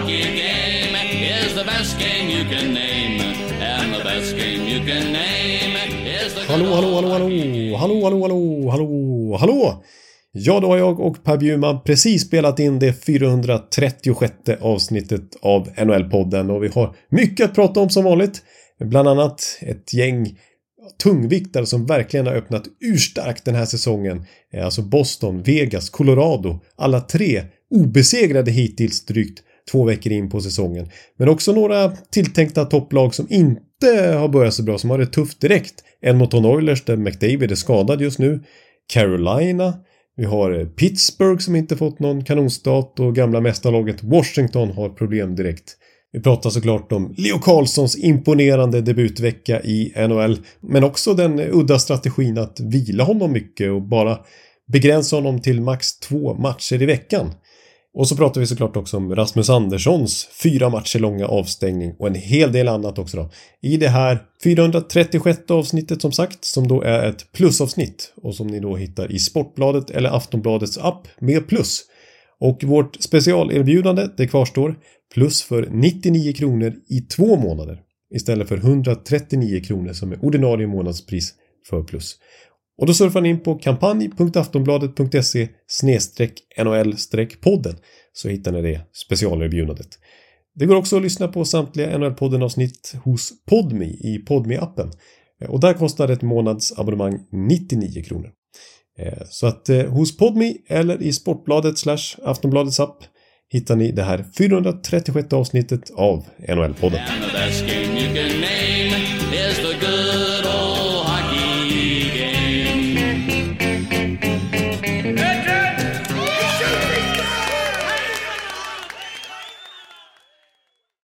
hockey game is the best game you can name. And the best game you can name is the Hallå, hallå, hallå, hallå, hallå, hallå, hallå, hallå, hallå! Ja, då har jag och Per Bjurman precis spelat in det 436 avsnittet av NHL-podden och vi har mycket att prata om som vanligt. Bland annat ett gäng tungviktare som verkligen har öppnat urstarkt den här säsongen. Eh, alltså Boston, Vegas, Colorado. Alla tre obesegrade hittills drygt två veckor in på säsongen. Men också några tilltänkta topplag som inte har börjat så bra, som har det tufft direkt. Edmonton Oilers där McDavid är skadad just nu. Carolina. Vi har eh, Pittsburgh som inte fått någon kanonstat. och gamla mästarlaget Washington har problem direkt. Vi pratar såklart om Leo Carlssons imponerande debutvecka i NHL, men också den eh, udda strategin att vila honom mycket och bara begränsa honom till max två matcher i veckan. Och så pratar vi såklart också om Rasmus Anderssons fyra matcher långa avstängning och en hel del annat också då. I det här 436 avsnittet som sagt, som då är ett plusavsnitt och som ni då hittar i Sportbladet eller Aftonbladets app med plus. Och vårt specialerbjudande, det kvarstår, plus för 99 kronor i två månader istället för 139 kronor som är ordinarie månadspris för plus. Och då surfar ni in på kampanj.aftonbladet.se NHL-podden så hittar ni det specialerbjudandet. Det går också att lyssna på samtliga NHL-podden avsnitt hos Podmi i podmi appen eh, Och där kostar ett månadsabonnemang 99 kronor. Eh, så att eh, hos Podmi eller i Sportbladet slash Aftonbladets app hittar ni det här 436 avsnittet av NHL-podden.